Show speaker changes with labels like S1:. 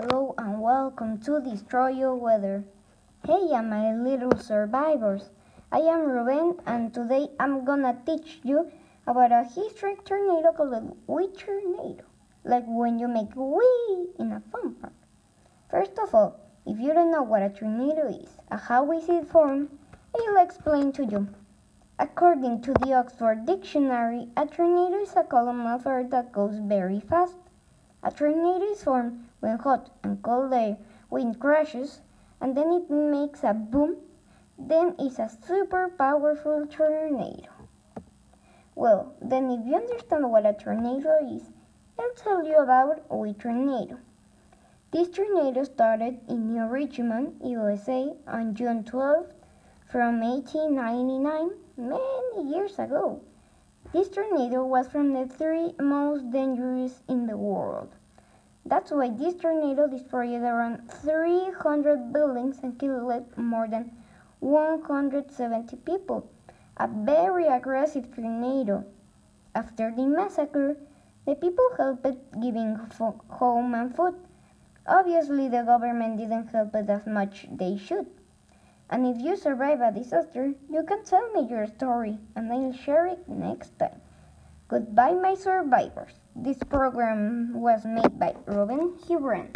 S1: welcome to Destroy Your Weather. Hey, uh, my little survivors. I am Ruben, and today I'm gonna teach you about a historic tornado called a Wee Tornado, like when you make wee in a fun park. First of all, if you don't know what a tornado is and how is it formed, I'll explain to you. According to the Oxford Dictionary, a tornado is a column of air that goes very fast. A tornado is formed when hot and cold air wind crashes and then it makes a boom. Then it's a super powerful tornado. Well, then if you understand what a tornado is, I'll tell you about a tornado. This tornado started in New Richmond, USA on June 12 from 1899, many years ago. This tornado was from the three most dangerous in the world. That's why this tornado destroyed around 300 buildings and killed more than 170 people. A very aggressive tornado. After the massacre, the people helped giving home and food. Obviously, the government didn't help as much they should. And if you survive a disaster, you can tell me your story and I'll share it next time. Goodbye, my survivors. This program was made by Ruben Hebron.